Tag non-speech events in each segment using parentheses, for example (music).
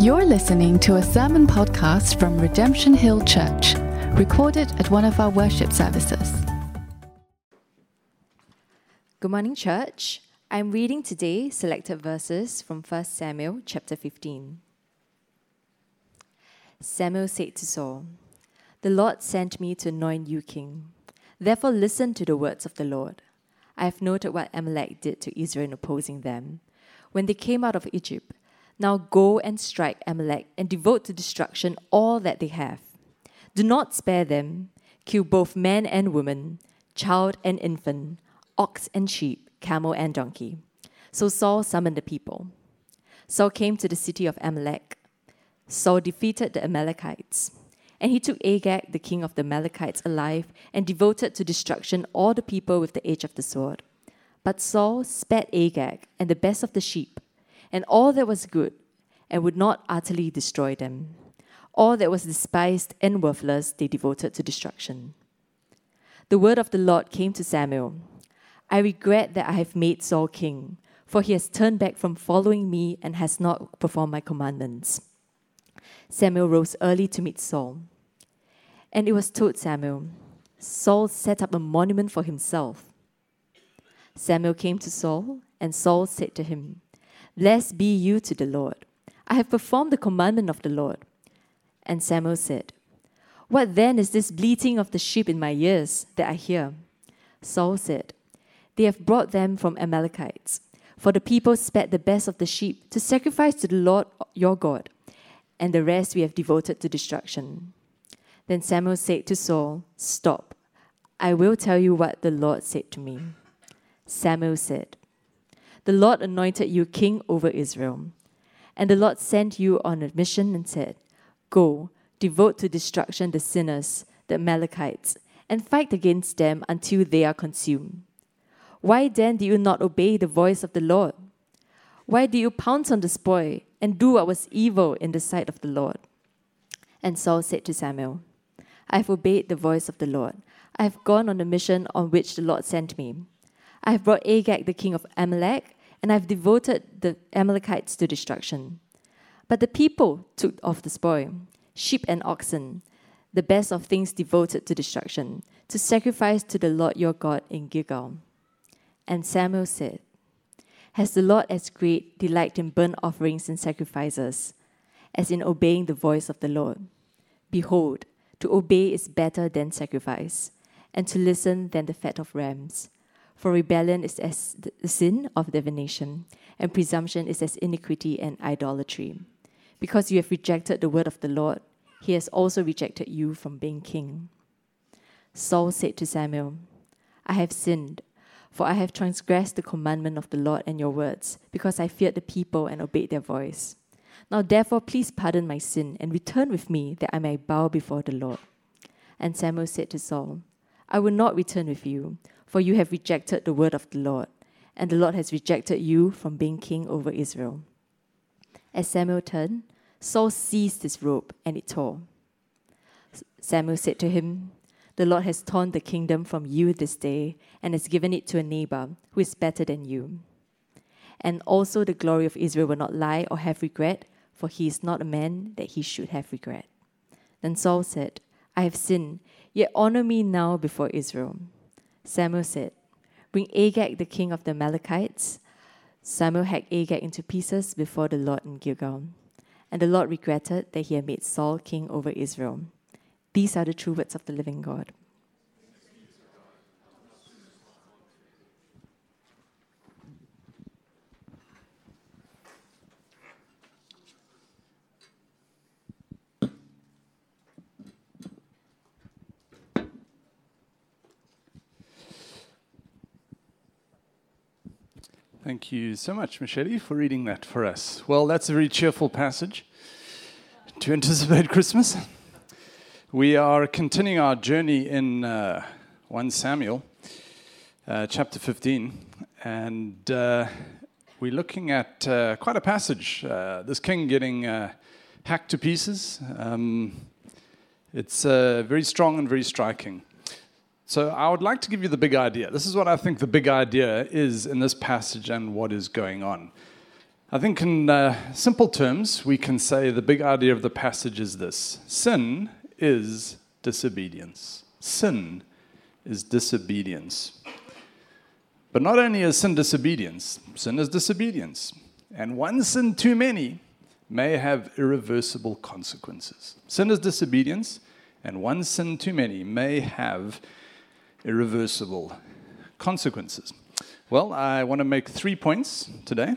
You're listening to a sermon podcast from Redemption Hill Church, recorded at one of our worship services. Good morning, church. I'm reading today selected verses from 1 Samuel chapter 15. Samuel said to Saul, The Lord sent me to anoint you king. Therefore, listen to the words of the Lord. I have noted what Amalek did to Israel in opposing them. When they came out of Egypt, now go and strike Amalek and devote to destruction all that they have. Do not spare them. Kill both man and woman, child and infant, ox and sheep, camel and donkey. So Saul summoned the people. Saul came to the city of Amalek. Saul defeated the Amalekites. And he took Agag, the king of the Amalekites, alive and devoted to destruction all the people with the edge of the sword. But Saul spared Agag and the best of the sheep and all that was good, and would not utterly destroy them. All that was despised and worthless they devoted to destruction. The word of the Lord came to Samuel I regret that I have made Saul king, for he has turned back from following me and has not performed my commandments. Samuel rose early to meet Saul. And it was told Samuel, Saul set up a monument for himself. Samuel came to Saul, and Saul said to him, Blessed be you to the Lord. I have performed the commandment of the Lord. And Samuel said, What then is this bleating of the sheep in my ears that I hear? Saul said, They have brought them from Amalekites. For the people spared the best of the sheep to sacrifice to the Lord your God, and the rest we have devoted to destruction. Then Samuel said to Saul, Stop. I will tell you what the Lord said to me. Samuel said, the Lord anointed you king over Israel. And the Lord sent you on a mission and said, Go, devote to destruction the sinners, the Amalekites, and fight against them until they are consumed. Why then do you not obey the voice of the Lord? Why do you pounce on the spoil and do what was evil in the sight of the Lord? And Saul said to Samuel, I have obeyed the voice of the Lord. I have gone on the mission on which the Lord sent me. I have brought Agag, the king of Amalek, and I have devoted the Amalekites to destruction. But the people took of the spoil, sheep and oxen, the best of things devoted to destruction, to sacrifice to the Lord your God in Gilgal. And Samuel said, Has the Lord as great delight in burnt offerings and sacrifices, as in obeying the voice of the Lord? Behold, to obey is better than sacrifice, and to listen than the fat of rams. For rebellion is as the sin of divination, and presumption is as iniquity and idolatry. Because you have rejected the word of the Lord, he has also rejected you from being king. Saul said to Samuel, I have sinned, for I have transgressed the commandment of the Lord and your words, because I feared the people and obeyed their voice. Now therefore, please pardon my sin and return with me, that I may bow before the Lord. And Samuel said to Saul, I will not return with you for you have rejected the word of the Lord, and the Lord has rejected you from being king over Israel. As Samuel turned, Saul seized his robe, and it tore. Samuel said to him, The Lord has torn the kingdom from you this day, and has given it to a neighbor who is better than you. And also the glory of Israel will not lie or have regret, for he is not a man that he should have regret. Then Saul said, I have sinned, yet honor me now before Israel. Samuel said, Bring Agag, the king of the Amalekites. Samuel hacked Agag into pieces before the Lord in Gilgal. And the Lord regretted that he had made Saul king over Israel. These are the true words of the living God. Thank you so much, Michelle, for reading that for us. Well, that's a very cheerful passage to anticipate Christmas. We are continuing our journey in uh, 1 Samuel, uh, chapter 15, and uh, we're looking at uh, quite a passage. Uh, this king getting uh, hacked to pieces. Um, it's very strong and very striking. So I would like to give you the big idea. This is what I think the big idea is in this passage and what is going on. I think, in uh, simple terms, we can say the big idea of the passage is this sin is disobedience. Sin is disobedience. But not only is sin disobedience, sin is disobedience. And one sin too many may have irreversible consequences. Sin is disobedience, and one sin too many may have irreversible consequences. Well, I want to make three points today.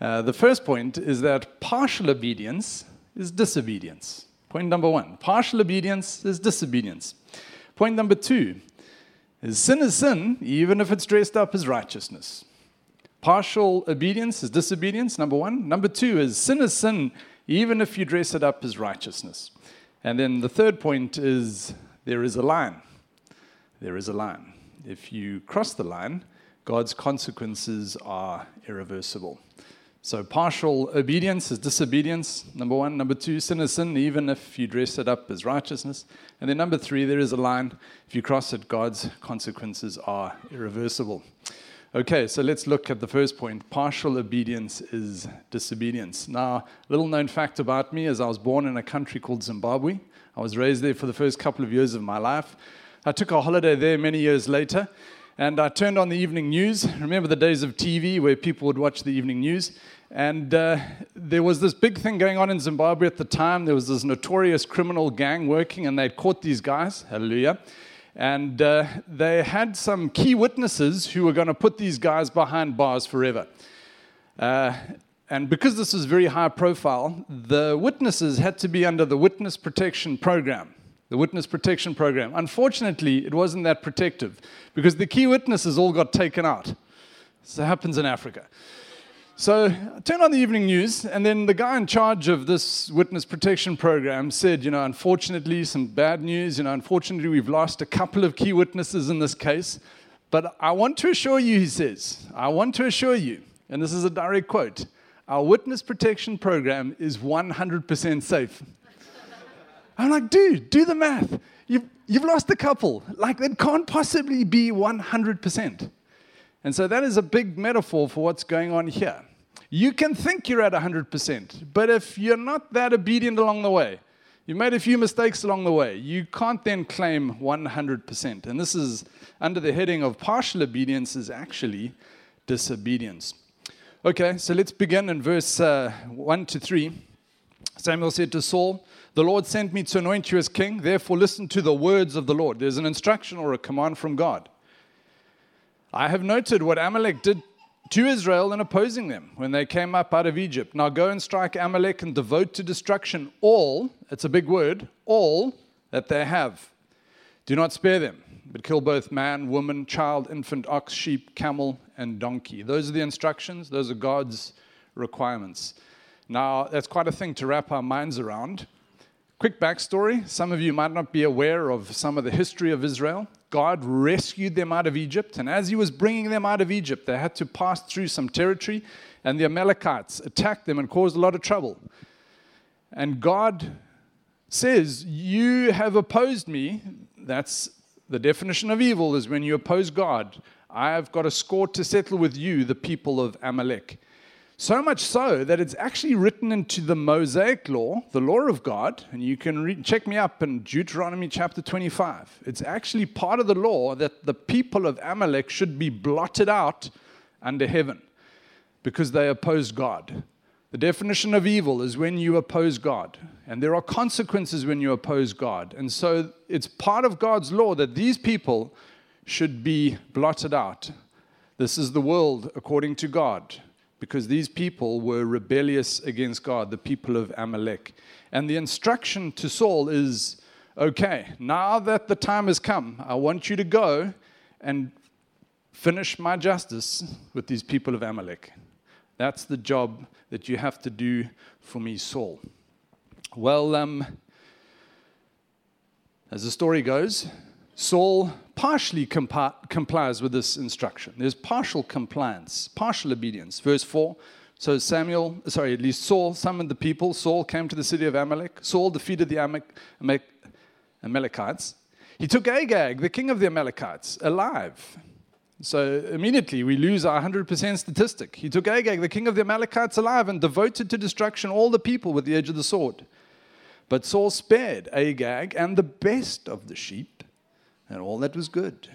Uh, the first point is that partial obedience is disobedience. Point number one partial obedience is disobedience. Point number two is sin is sin, even if it's dressed up as righteousness. Partial obedience is disobedience, number one. Number two is sin is sin, even if you dress it up as righteousness. And then the third point is there is a line. There is a line. If you cross the line, God's consequences are irreversible. So, partial obedience is disobedience, number one. Number two, sin is sin, even if you dress it up as righteousness. And then, number three, there is a line. If you cross it, God's consequences are irreversible. Okay, so let's look at the first point. Partial obedience is disobedience. Now, little known fact about me is I was born in a country called Zimbabwe. I was raised there for the first couple of years of my life. I took a holiday there many years later, and I turned on the evening news. Remember the days of TV where people would watch the evening news? And uh, there was this big thing going on in Zimbabwe at the time. There was this notorious criminal gang working, and they'd caught these guys. Hallelujah. And uh, they had some key witnesses who were going to put these guys behind bars forever. Uh, and because this was very high profile, the witnesses had to be under the Witness Protection Program the witness protection program. Unfortunately, it wasn't that protective because the key witnesses all got taken out. This happens in Africa. So I turned on the evening news, and then the guy in charge of this witness protection program said, you know, unfortunately, some bad news. You know, unfortunately, we've lost a couple of key witnesses in this case. But I want to assure you, he says, I want to assure you, and this is a direct quote, our witness protection program is 100% safe. I'm like, dude, do the math. You've, you've lost a couple. Like, it can't possibly be 100%. And so that is a big metaphor for what's going on here. You can think you're at 100%, but if you're not that obedient along the way, you made a few mistakes along the way, you can't then claim 100%. And this is under the heading of partial obedience, is actually disobedience. Okay, so let's begin in verse uh, 1 to 3. Samuel said to Saul, the Lord sent me to anoint you as king, therefore listen to the words of the Lord. There's an instruction or a command from God. I have noted what Amalek did to Israel in opposing them when they came up out of Egypt. Now go and strike Amalek and devote to destruction all, it's a big word, all that they have. Do not spare them, but kill both man, woman, child, infant, ox, sheep, camel, and donkey. Those are the instructions, those are God's requirements. Now, that's quite a thing to wrap our minds around. Quick backstory some of you might not be aware of some of the history of Israel. God rescued them out of Egypt, and as He was bringing them out of Egypt, they had to pass through some territory, and the Amalekites attacked them and caused a lot of trouble. And God says, You have opposed me. That's the definition of evil, is when you oppose God. I have got a score to settle with you, the people of Amalek. So much so that it's actually written into the Mosaic law, the law of God, and you can check me up in Deuteronomy chapter 25. It's actually part of the law that the people of Amalek should be blotted out under heaven because they opposed God. The definition of evil is when you oppose God, and there are consequences when you oppose God. And so it's part of God's law that these people should be blotted out. This is the world according to God because these people were rebellious against God, the people of Amalek. And the instruction to Saul is okay, now that the time has come, I want you to go and finish my justice with these people of Amalek. That's the job that you have to do for me, Saul. Well, um, as the story goes, Saul partially complies with this instruction. There's partial compliance, partial obedience. Verse 4 So Samuel, sorry, at least Saul summoned the people. Saul came to the city of Amalek. Saul defeated the Amalek, Amalek, Amalekites. He took Agag, the king of the Amalekites, alive. So immediately we lose our 100% statistic. He took Agag, the king of the Amalekites, alive and devoted to destruction all the people with the edge of the sword. But Saul spared Agag and the best of the sheep and all that was good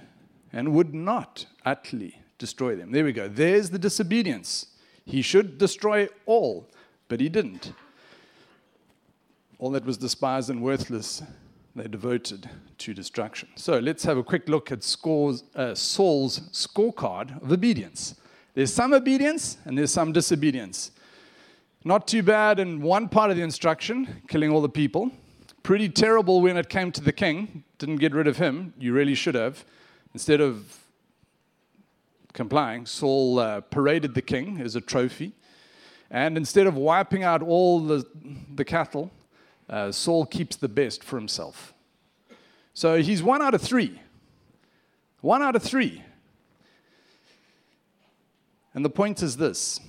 and would not utterly destroy them. There we go. There's the disobedience. He should destroy all, but he didn't. All that was despised and worthless, they devoted to destruction. So let's have a quick look at scores, uh, Saul's scorecard of obedience. There's some obedience and there's some disobedience. Not too bad in one part of the instruction, killing all the people. Pretty terrible when it came to the king. Didn't get rid of him. You really should have. Instead of complying, Saul uh, paraded the king as a trophy. And instead of wiping out all the, the cattle, uh, Saul keeps the best for himself. So he's one out of three. One out of three. And the point is this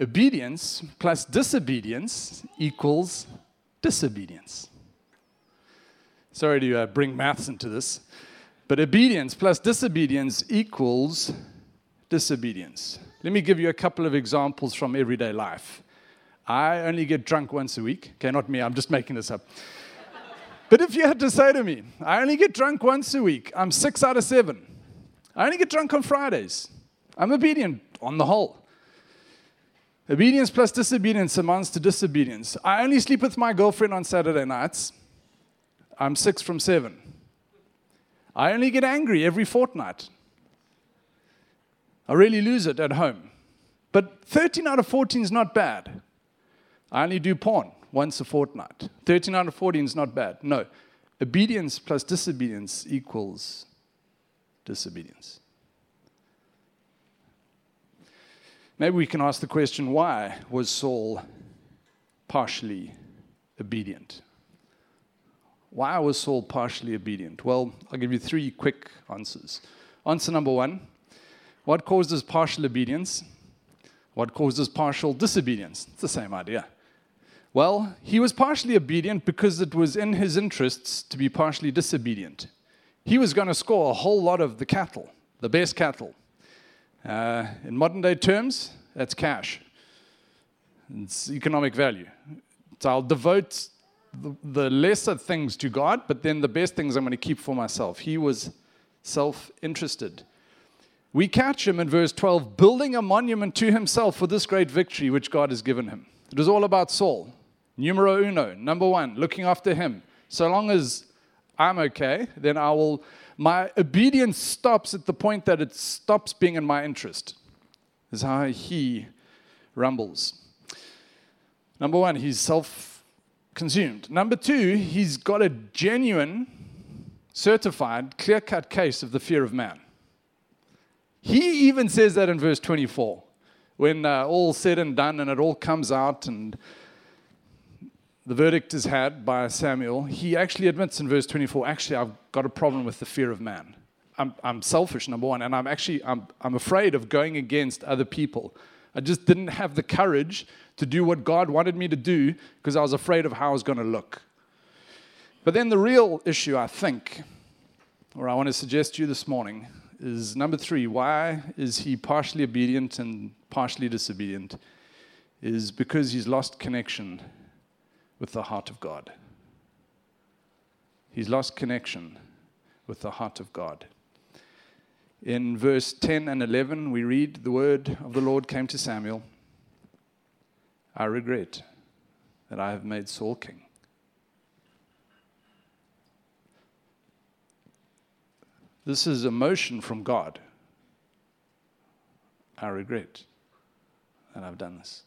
obedience plus disobedience equals disobedience. Sorry to uh, bring maths into this, but obedience plus disobedience equals disobedience. Let me give you a couple of examples from everyday life. I only get drunk once a week. Okay, not me, I'm just making this up. but if you had to say to me, I only get drunk once a week, I'm six out of seven. I only get drunk on Fridays. I'm obedient on the whole. Obedience plus disobedience amounts to disobedience. I only sleep with my girlfriend on Saturday nights. I'm six from seven. I only get angry every fortnight. I really lose it at home. But 13 out of 14 is not bad. I only do porn once a fortnight. 13 out of 14 is not bad. No. Obedience plus disobedience equals disobedience. Maybe we can ask the question why was Saul partially obedient? Why was Saul partially obedient? Well, I'll give you three quick answers. Answer number one what causes partial obedience? What causes partial disobedience? It's the same idea. Well, he was partially obedient because it was in his interests to be partially disobedient. He was going to score a whole lot of the cattle, the best cattle. Uh, in modern day terms, that's cash. It's economic value. So I'll devote the, the lesser things to God, but then the best things I'm going to keep for myself. He was self interested. We catch him in verse 12, building a monument to himself for this great victory which God has given him. It was all about Saul. Numero uno, number one, looking after him. So long as I'm okay, then I will, my obedience stops at the point that it stops being in my interest, is how he rumbles. Number one, he's self consumed. Number two, he's got a genuine, certified, clear cut case of the fear of man. He even says that in verse 24. When uh, all said and done and it all comes out and the verdict is had by Samuel, he actually admits in verse 24, actually, I've got a problem with the fear of man. I'm, I'm selfish, number one, and I'm actually, I'm, I'm afraid of going against other people. I just didn't have the courage to do what God wanted me to do because I was afraid of how I was going to look. But then the real issue, I think, or I want to suggest to you this morning, is number three why is he partially obedient and partially disobedient? Is because he's lost connection with the heart of God. He's lost connection with the heart of God. In verse 10 and 11, we read, The word of the Lord came to Samuel I regret that I have made Saul king. This is a motion from God. I regret that I've done this.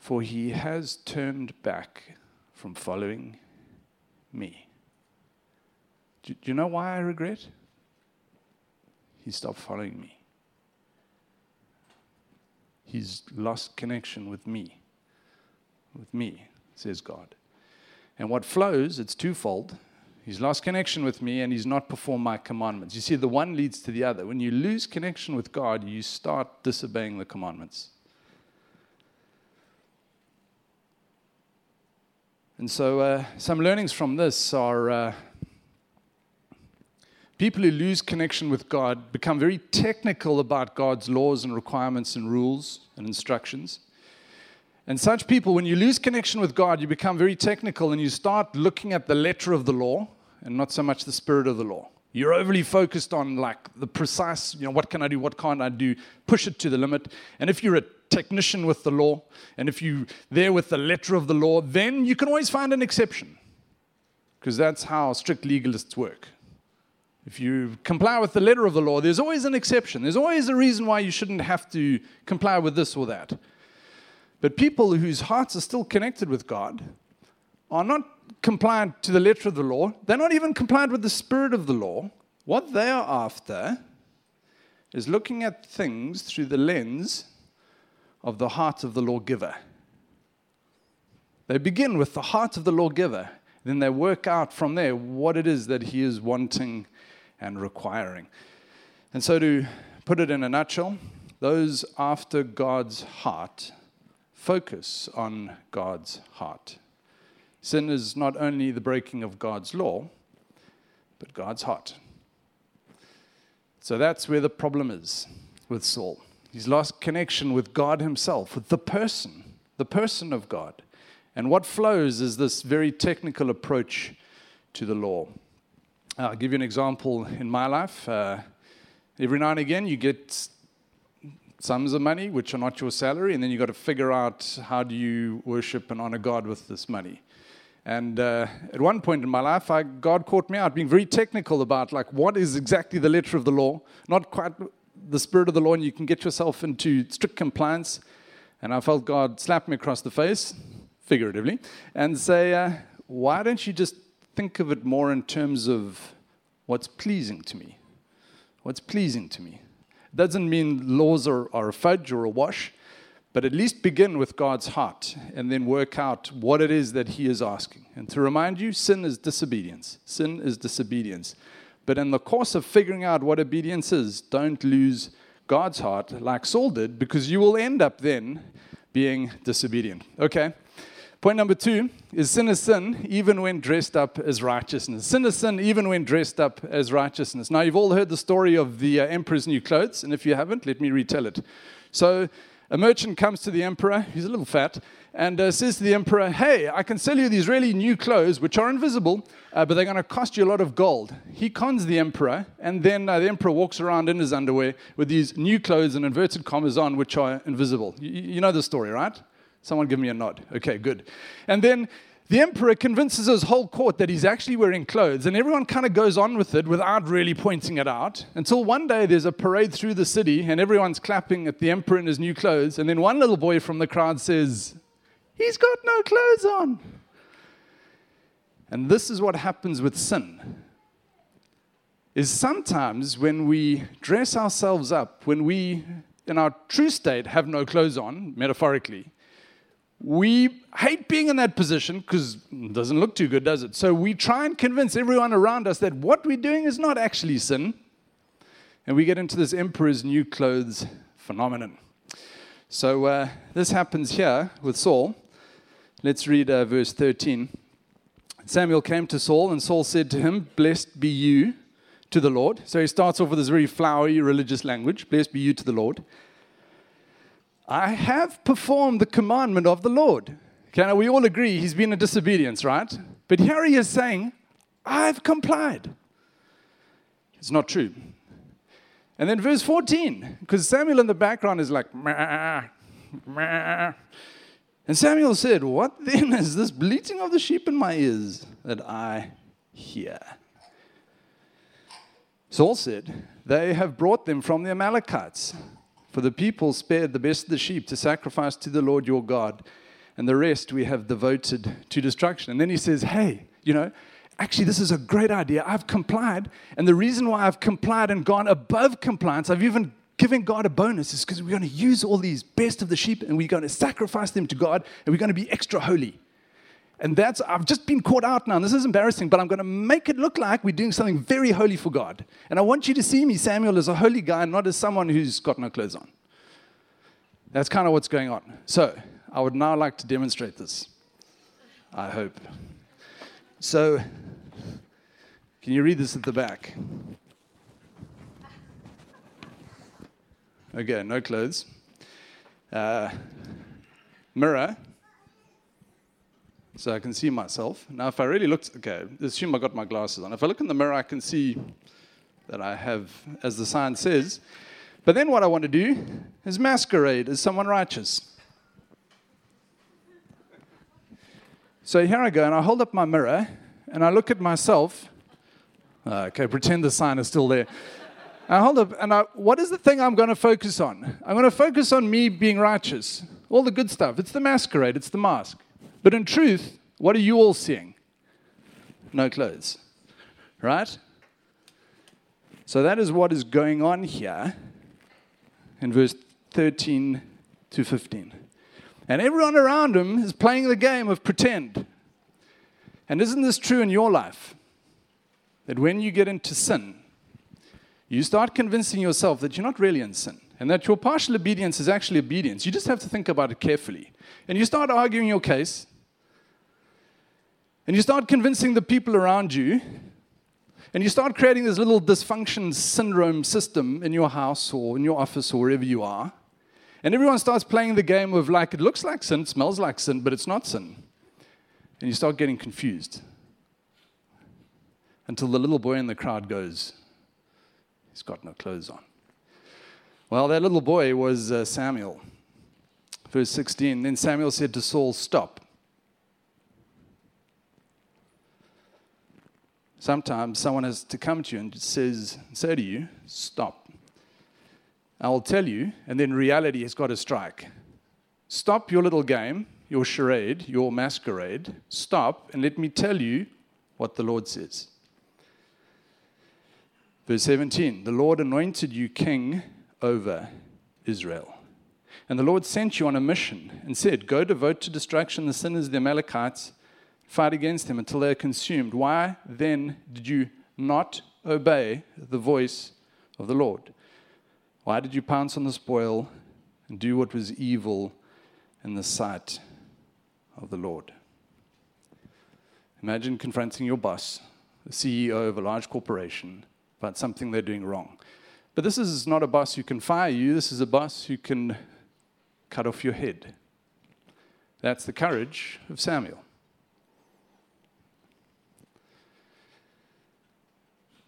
For he has turned back from following me. Do, do you know why I regret? He stopped following me. He's lost connection with me. With me, says God. And what flows, it's twofold. He's lost connection with me and he's not performed my commandments. You see, the one leads to the other. When you lose connection with God, you start disobeying the commandments. And so, uh, some learnings from this are uh, people who lose connection with God become very technical about God's laws and requirements and rules and instructions. And such people, when you lose connection with God, you become very technical and you start looking at the letter of the law and not so much the spirit of the law. You're overly focused on like the precise, you know, what can I do, what can't I do, push it to the limit. And if you're a technician with the law, and if you're there with the letter of the law, then you can always find an exception. Because that's how strict legalists work. If you comply with the letter of the law, there's always an exception. There's always a reason why you shouldn't have to comply with this or that. But people whose hearts are still connected with God are not compliant to the letter of the law. They're not even compliant with the spirit of the law. What they are after is looking at things through the lens of the heart of the lawgiver. They begin with the heart of the lawgiver, then they work out from there what it is that he is wanting and requiring. And so, to put it in a nutshell, those after God's heart focus on God's heart. Sin is not only the breaking of God's law, but God's heart. So that's where the problem is with Saul. He's lost connection with God Himself, with the person, the person of God. And what flows is this very technical approach to the law. I'll give you an example in my life. Uh, every now and again, you get sums of money which are not your salary, and then you've got to figure out how do you worship and honor God with this money. And uh, at one point in my life, I, God caught me out being very technical about like what is exactly the letter of the law, not quite the spirit of the law, and you can get yourself into strict compliance. And I felt God slap me across the face, figuratively, and say, uh, "Why don't you just think of it more in terms of what's pleasing to me? What's pleasing to me? Doesn't mean laws are, are a fudge or a wash." But at least begin with God's heart and then work out what it is that He is asking. And to remind you, sin is disobedience. Sin is disobedience. But in the course of figuring out what obedience is, don't lose God's heart like Saul did, because you will end up then being disobedient. Okay? Point number two is sin is sin even when dressed up as righteousness. Sin is sin even when dressed up as righteousness. Now, you've all heard the story of the uh, emperor's new clothes, and if you haven't, let me retell it. So, a merchant comes to the emperor, he's a little fat, and uh, says to the emperor, Hey, I can sell you these really new clothes, which are invisible, uh, but they're going to cost you a lot of gold. He cons the emperor, and then uh, the emperor walks around in his underwear with these new clothes and inverted commas on, which are invisible. You, you know the story, right? Someone give me a nod. Okay, good. And then the emperor convinces his whole court that he's actually wearing clothes, and everyone kind of goes on with it without really pointing it out until one day there's a parade through the city, and everyone's clapping at the emperor in his new clothes. And then one little boy from the crowd says, He's got no clothes on. And this is what happens with sin. Is sometimes when we dress ourselves up, when we, in our true state, have no clothes on, metaphorically, we hate being in that position because it doesn't look too good, does it? So we try and convince everyone around us that what we're doing is not actually sin. And we get into this emperor's new clothes phenomenon. So uh, this happens here with Saul. Let's read uh, verse 13. Samuel came to Saul, and Saul said to him, Blessed be you to the Lord. So he starts off with this very flowery religious language Blessed be you to the Lord. I have performed the commandment of the Lord. Okay, we all agree he's been in disobedience, right? But here he is saying, I've complied. It's not true. And then verse 14, because Samuel in the background is like, meh, meh. And Samuel said, What then (laughs) is this bleating of the sheep in my ears that I hear? Saul said, They have brought them from the Amalekites. For the people spared the best of the sheep to sacrifice to the Lord your God, and the rest we have devoted to destruction. And then he says, Hey, you know, actually, this is a great idea. I've complied. And the reason why I've complied and gone above compliance, I've even given God a bonus, is because we're going to use all these best of the sheep and we're going to sacrifice them to God and we're going to be extra holy. And that's, I've just been caught out now. And this is embarrassing, but I'm going to make it look like we're doing something very holy for God. And I want you to see me, Samuel, as a holy guy, not as someone who's got no clothes on. That's kind of what's going on. So, I would now like to demonstrate this. I hope. So, can you read this at the back? Okay, no clothes. Uh, mirror, so I can see myself. Now, if I really look, okay, assume I got my glasses on. If I look in the mirror, I can see that I have, as the sign says. But then what I want to do is masquerade as someone righteous. So here I go, and I hold up my mirror, and I look at myself. Uh, okay, pretend the sign is still there. I hold up, and I, what is the thing I'm going to focus on? I'm going to focus on me being righteous, all the good stuff. It's the masquerade, it's the mask. But in truth, what are you all seeing? No clothes, right? So that is what is going on here in verse 13 to 15. And everyone around him is playing the game of pretend. And isn't this true in your life? That when you get into sin, you start convincing yourself that you're not really in sin and that your partial obedience is actually obedience. You just have to think about it carefully. And you start arguing your case, and you start convincing the people around you, and you start creating this little dysfunction syndrome system in your house or in your office or wherever you are. And everyone starts playing the game of like, it looks like sin, smells like sin, but it's not sin. And you start getting confused until the little boy in the crowd goes, He's got no clothes on. Well, that little boy was uh, Samuel. Verse 16 Then Samuel said to Saul, Stop. Sometimes someone has to come to you and says, say to you, Stop. I will tell you, and then reality has got to strike. Stop your little game, your charade, your masquerade. Stop, and let me tell you what the Lord says. Verse 17 The Lord anointed you king over Israel. And the Lord sent you on a mission and said, Go devote to destruction the sinners the Amalekites, fight against them until they are consumed. Why then did you not obey the voice of the Lord? Why did you pounce on the spoil and do what was evil in the sight of the Lord? Imagine confronting your boss, the CEO of a large corporation, about something they're doing wrong. But this is not a boss who can fire you, this is a boss who can cut off your head. That's the courage of Samuel.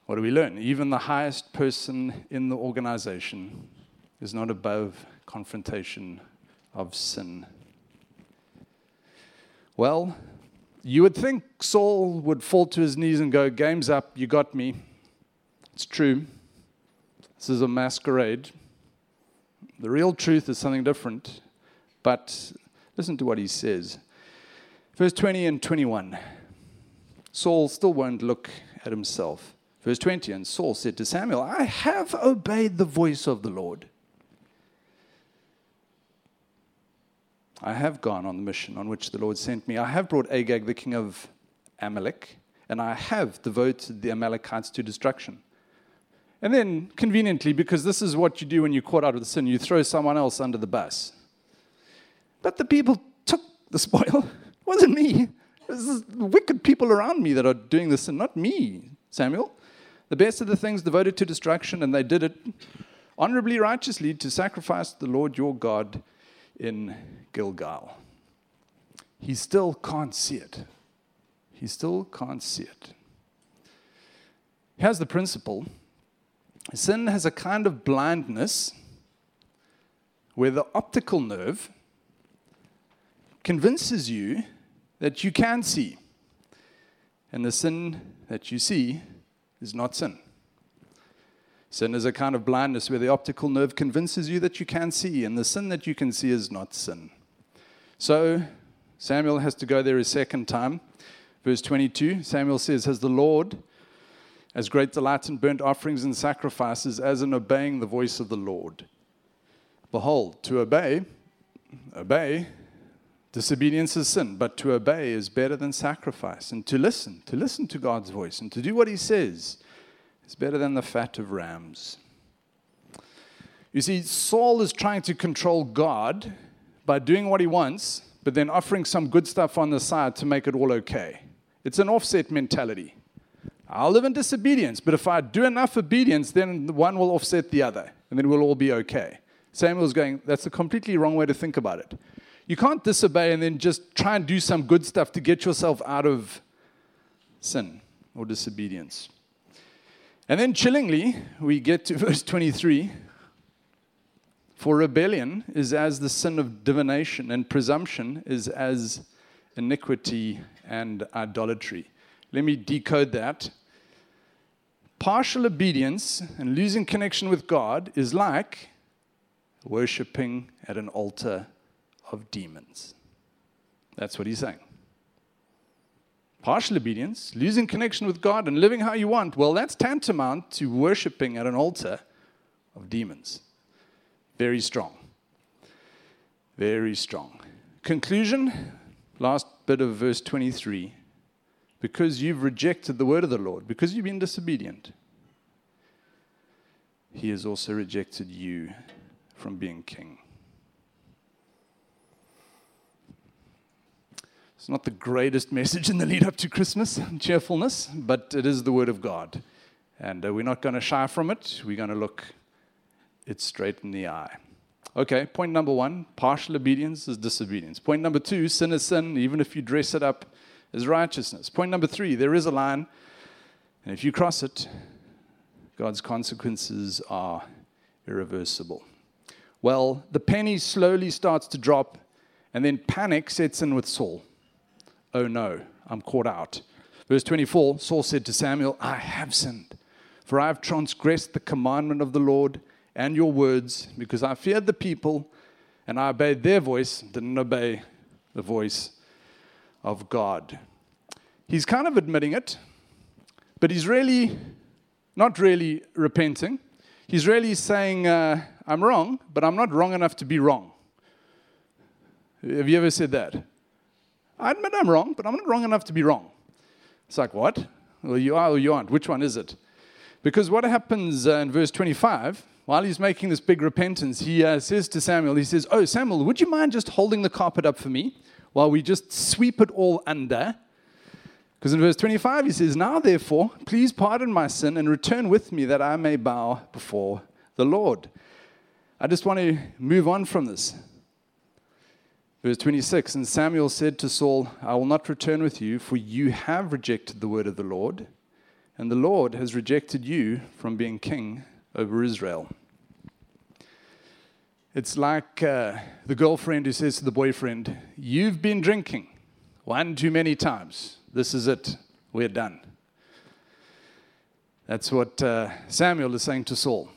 What do we learn? Even the highest person in the organization is not above confrontation of sin. Well, you would think Saul would fall to his knees and go, Game's up, you got me. It's true. This is a masquerade. The real truth is something different. But listen to what he says. Verse 20 and 21. Saul still won't look at himself. Verse 20 And Saul said to Samuel, I have obeyed the voice of the Lord. I have gone on the mission on which the Lord sent me. I have brought Agag, the king of Amalek, and I have devoted the Amalekites to destruction. And then, conveniently, because this is what you do when you're caught out of the sin, you throw someone else under the bus. But the people took the spoil. (laughs) It wasn't me. It was wicked people around me that are doing this, and not me, Samuel. The best of the things devoted to destruction, and they did it honorably, righteously, to sacrifice the Lord your God in Gilgal. He still can't see it. He still can't see it. Here's the principle sin has a kind of blindness where the optical nerve convinces you that you can see, and the sin that you see is not sin. Sin is a kind of blindness where the optical nerve convinces you that you can see, and the sin that you can see is not sin. So Samuel has to go there a second time. Verse 22 Samuel says, Has the Lord as great delight in burnt offerings and sacrifices as in obeying the voice of the Lord. Behold, to obey, obey, disobedience is sin, but to obey is better than sacrifice. And to listen, to listen to God's voice and to do what He says is better than the fat of rams. You see, Saul is trying to control God by doing what he wants, but then offering some good stuff on the side to make it all okay. It's an offset mentality. I'll live in disobedience, but if I do enough obedience, then one will offset the other, and then we'll all be okay. Samuel's going, that's a completely wrong way to think about it. You can't disobey and then just try and do some good stuff to get yourself out of sin or disobedience. And then chillingly, we get to (laughs) verse 23. For rebellion is as the sin of divination, and presumption is as iniquity and idolatry. Let me decode that. Partial obedience and losing connection with God is like worshipping at an altar of demons. That's what he's saying. Partial obedience, losing connection with God, and living how you want, well, that's tantamount to worshipping at an altar of demons. Very strong. Very strong. Conclusion, last bit of verse 23. Because you've rejected the word of the Lord, because you've been disobedient, he has also rejected you from being king. It's not the greatest message in the lead up to Christmas, cheerfulness, but it is the Word of God. And uh, we're not going to shy from it. We're going to look it straight in the eye. Okay, point number one partial obedience is disobedience. Point number two sin is sin, even if you dress it up as righteousness. Point number three there is a line, and if you cross it, God's consequences are irreversible. Well, the penny slowly starts to drop, and then panic sets in with Saul. Oh no, I'm caught out. Verse 24 Saul said to Samuel, I have sinned, for I have transgressed the commandment of the Lord and your words, because I feared the people and I obeyed their voice, didn't obey the voice of God. He's kind of admitting it, but he's really not really repenting. He's really saying, uh, I'm wrong, but I'm not wrong enough to be wrong. Have you ever said that? I admit I'm wrong, but I'm not wrong enough to be wrong. It's like, what? Well, you are or you aren't. Which one is it? Because what happens uh, in verse 25, while he's making this big repentance, he uh, says to Samuel, he says, Oh, Samuel, would you mind just holding the carpet up for me while we just sweep it all under? Because in verse 25, he says, Now therefore, please pardon my sin and return with me that I may bow before the Lord. I just want to move on from this. Verse 26 And Samuel said to Saul, I will not return with you, for you have rejected the word of the Lord, and the Lord has rejected you from being king over Israel. It's like uh, the girlfriend who says to the boyfriend, You've been drinking one too many times. This is it. We're done. That's what uh, Samuel is saying to Saul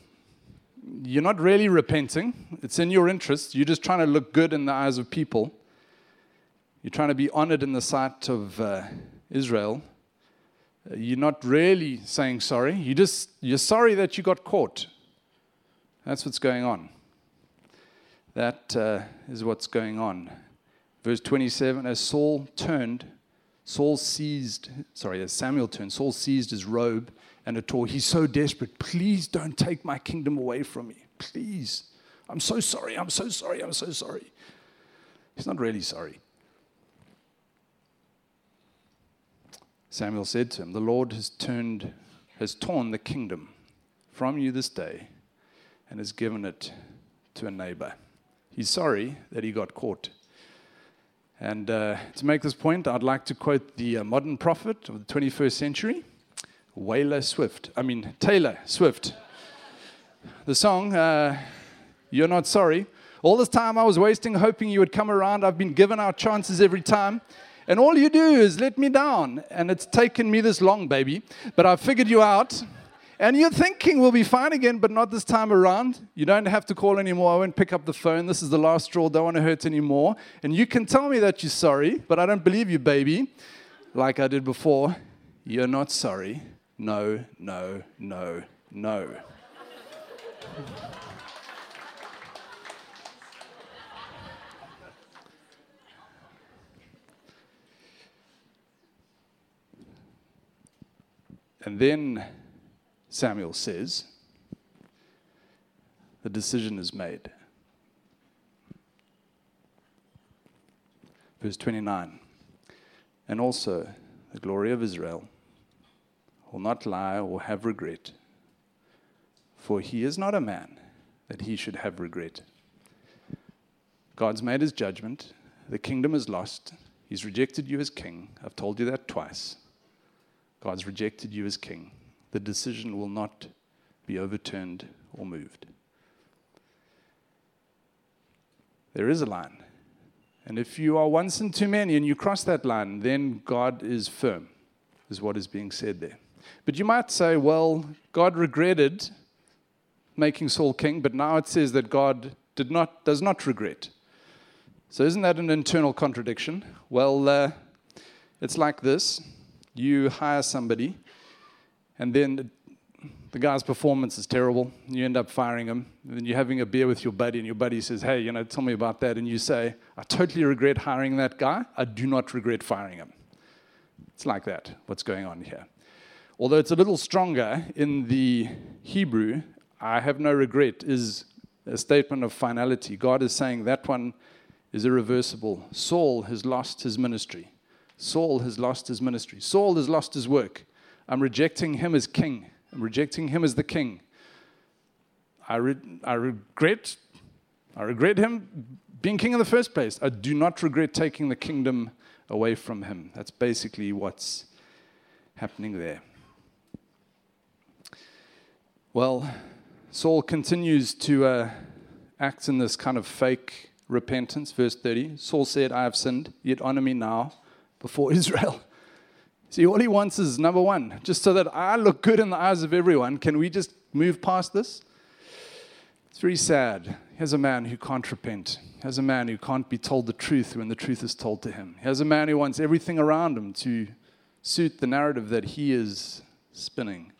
you're not really repenting. It's in your interest. You're just trying to look good in the eyes of people. You're trying to be honored in the sight of uh, Israel. Uh, you're not really saying sorry. You just you're sorry that you got caught. That's what's going on. That uh, is what's going on. Verse 27 As Saul turned, Saul seized, sorry, as Samuel turned, Saul seized his robe and a tore. He's so desperate. Please don't take my kingdom away from me. Please. I'm so sorry. I'm so sorry. I'm so sorry. He's not really sorry. Samuel said to him, The Lord has turned, has torn the kingdom from you this day and has given it to a neighbor. He's sorry that he got caught. And uh, to make this point, I'd like to quote the uh, modern prophet of the 21st century. Wayler Swift. I mean, Taylor Swift. The song, uh, You're Not Sorry. All this time I was wasting hoping you would come around. I've been given our chances every time. And all you do is let me down. And it's taken me this long, baby. But I've figured you out. And you're thinking we'll be fine again, but not this time around. You don't have to call anymore. I won't pick up the phone. This is the last straw. Don't want to hurt anymore. And you can tell me that you're sorry, but I don't believe you, baby. Like I did before. You're not sorry no, no, no, no. and then Samuel says, the decision is made. Verse 29. And also, the glory of Israel will not lie or have regret, for he is not a man that he should have regret. God's made his judgment. The kingdom is lost. He's rejected you as king. I've told you that twice. God's rejected you as king. The decision will not be overturned or moved. There is a line. And if you are once sin too many and you cross that line, then God is firm, is what is being said there. But you might say, well, God regretted making Saul king, but now it says that God did not, does not regret. So isn't that an internal contradiction? Well, uh, it's like this you hire somebody, and then the guy's performance is terrible. You end up firing him. And then you're having a beer with your buddy, and your buddy says, Hey, you know, tell me about that. And you say, I totally regret hiring that guy. I do not regret firing him. It's like that, what's going on here. Although it's a little stronger in the Hebrew, I have no regret is a statement of finality. God is saying that one is irreversible. Saul has lost his ministry. Saul has lost his ministry. Saul has lost his work. I'm rejecting him as king. I'm rejecting him as the king. I, re- I regret I regret him being king in the first place. I do not regret taking the kingdom away from him. That's basically what's happening there. Well, Saul continues to uh, act in this kind of fake repentance. Verse 30 Saul said, I have sinned, yet honor me now before (laughs) Israel. See, all he wants is number one, just so that I look good in the eyes of everyone. Can we just move past this? It's very sad. He has a man who can't repent. Here's a man who can't be told the truth when the truth is told to him. He has a man who wants everything around him to suit the narrative that he is spinning.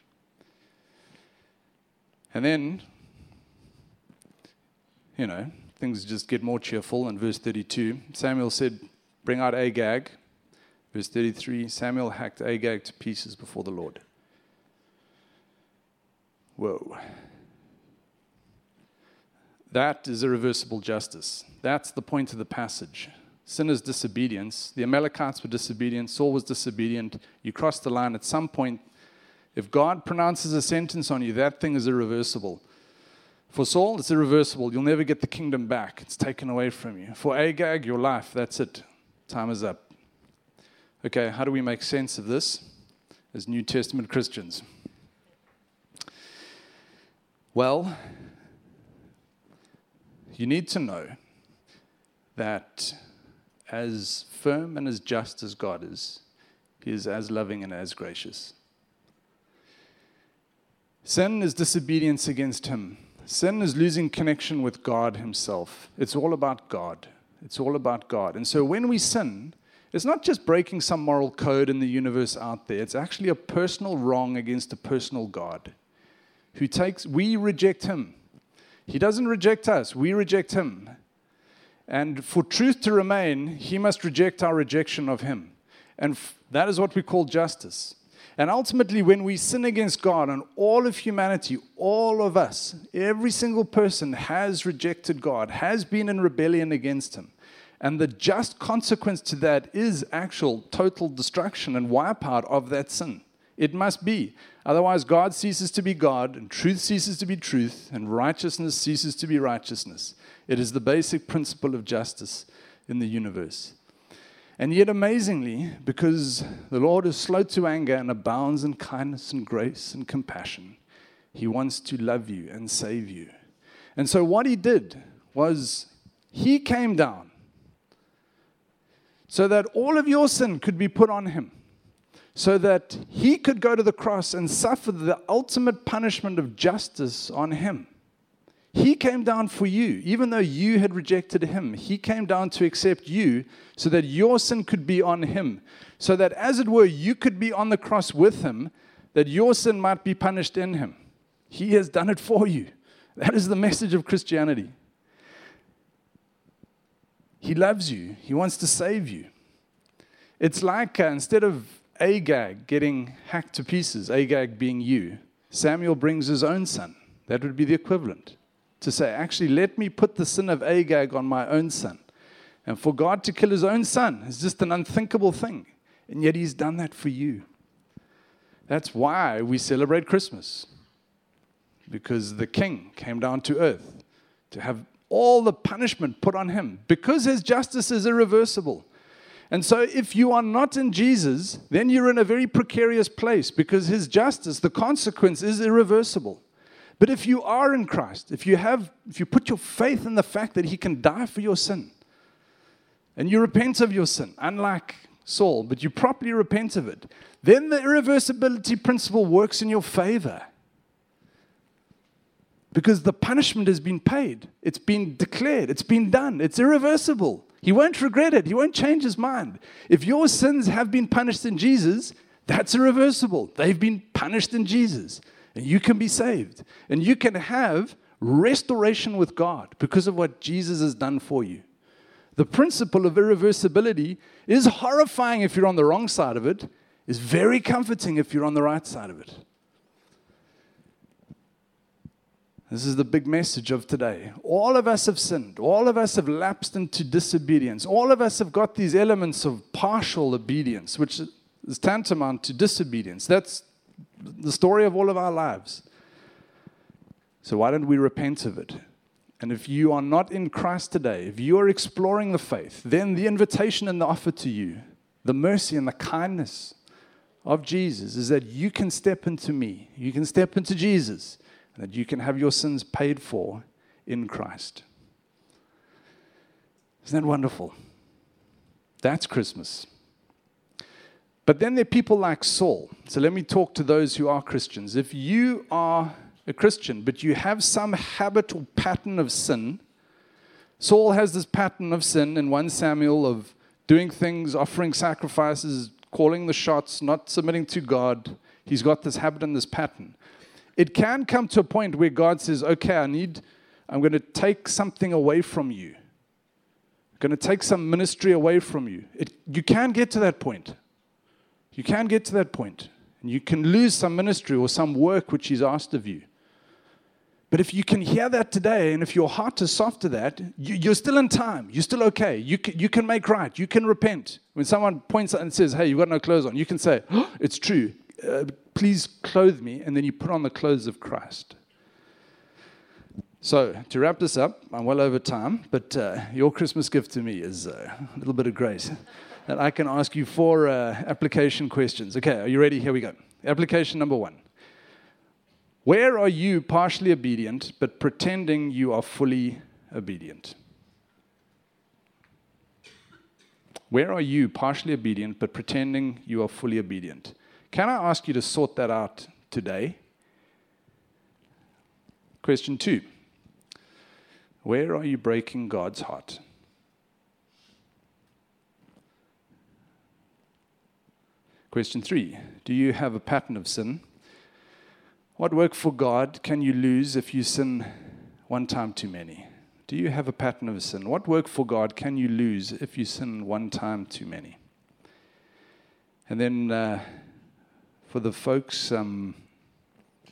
And then, you know, things just get more cheerful. In verse 32, Samuel said, Bring out Agag. Verse 33 Samuel hacked Agag to pieces before the Lord. Whoa. That is irreversible justice. That's the point of the passage. Sin is disobedience. The Amalekites were disobedient. Saul was disobedient. You cross the line at some point. If God pronounces a sentence on you, that thing is irreversible. For Saul, it's irreversible. You'll never get the kingdom back, it's taken away from you. For Agag, your life, that's it. Time is up. Okay, how do we make sense of this as New Testament Christians? Well, you need to know that as firm and as just as God is, He is as loving and as gracious. Sin is disobedience against Him. Sin is losing connection with God Himself. It's all about God. It's all about God. And so when we sin, it's not just breaking some moral code in the universe out there, it's actually a personal wrong against a personal God who takes, we reject him. He doesn't reject us, we reject him. And for truth to remain, he must reject our rejection of him. And f- that is what we call justice. And ultimately, when we sin against God and all of humanity, all of us, every single person has rejected God, has been in rebellion against him. And the just consequence to that is actual total destruction and wipeout of that sin. It must be. Otherwise, God ceases to be God, and truth ceases to be truth, and righteousness ceases to be righteousness. It is the basic principle of justice in the universe. And yet, amazingly, because the Lord is slow to anger and abounds in kindness and grace and compassion, He wants to love you and save you. And so, what He did was He came down so that all of your sin could be put on him, so that he could go to the cross and suffer the ultimate punishment of justice on him. He came down for you, even though you had rejected him. He came down to accept you so that your sin could be on him, so that, as it were, you could be on the cross with him, that your sin might be punished in him. He has done it for you. That is the message of Christianity. He loves you, He wants to save you. It's like uh, instead of Agag getting hacked to pieces, Agag being you, Samuel brings his own son. That would be the equivalent to say, actually, let me put the sin of Agag on my own son. And for God to kill his own son is just an unthinkable thing. And yet he's done that for you. That's why we celebrate Christmas. Because the king came down to earth to have all the punishment put on him because his justice is irreversible. And so, if you are not in Jesus, then you're in a very precarious place because his justice, the consequence is irreversible. But if you are in Christ, if you have if you put your faith in the fact that he can die for your sin, and you repent of your sin, unlike Saul, but you properly repent of it, then the irreversibility principle works in your favor. Because the punishment has been paid, it's been declared, it's been done, it's irreversible. He won't regret it, he won't change his mind. If your sins have been punished in Jesus, that's irreversible. They've been punished in Jesus, and you can be saved. And you can have restoration with God because of what Jesus has done for you. The principle of irreversibility is horrifying if you're on the wrong side of it, is very comforting if you're on the right side of it. This is the big message of today. All of us have sinned. All of us have lapsed into disobedience. All of us have got these elements of partial obedience, which is tantamount to disobedience. That's the story of all of our lives. So, why don't we repent of it? And if you are not in Christ today, if you are exploring the faith, then the invitation and the offer to you, the mercy and the kindness of Jesus is that you can step into me, you can step into Jesus and that you can have your sins paid for in Christ. Isn't that wonderful? That's Christmas. But then there are people like Saul. So let me talk to those who are Christians. If you are a Christian, but you have some habit or pattern of sin, Saul has this pattern of sin in 1 Samuel of doing things, offering sacrifices, calling the shots, not submitting to God. He's got this habit and this pattern it can come to a point where God says, okay, I need, I'm going to take something away from you. I'm going to take some ministry away from you. It, you can get to that point. You can get to that. And you can lose some ministry or some work which He's asked of you. But if you can hear that today, and if your heart is soft to that, you, are still in time. You're still okay. You can, you can make right. You can repent. When someone points out and says, hey, you've got no clothes on, you can say, oh, it's true. Uh, please clothe me, and then you put on the clothes of Christ. So, to wrap this up, I'm well over time, but uh, your Christmas gift to me is uh, a little bit of grace. That I can ask you four uh, application questions. Okay, are you ready? Here we go. Application number one Where are you partially obedient, but pretending you are fully obedient? Where are you partially obedient, but pretending you are fully obedient? Can I ask you to sort that out today? Question two Where are you breaking God's heart? Question three Do you have a pattern of sin? What work for God can you lose if you sin one time too many? Do you have a pattern of sin? What work for God can you lose if you sin one time too many? And then uh, for the folks um,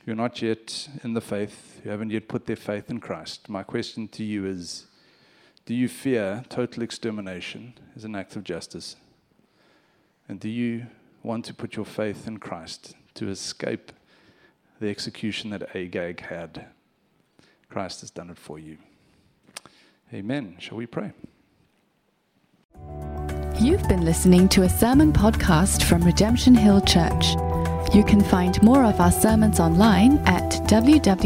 who are not yet in the faith, who haven't yet put their faith in Christ, my question to you is Do you fear total extermination as an act of justice? And do you want to put your faith in Christ to escape the execution that Agag had? Christ has done it for you. Amen. Shall we pray? You've been listening to a sermon podcast from Redemption Hill Church. You can find more of our sermons online at www.rhc.org.sg.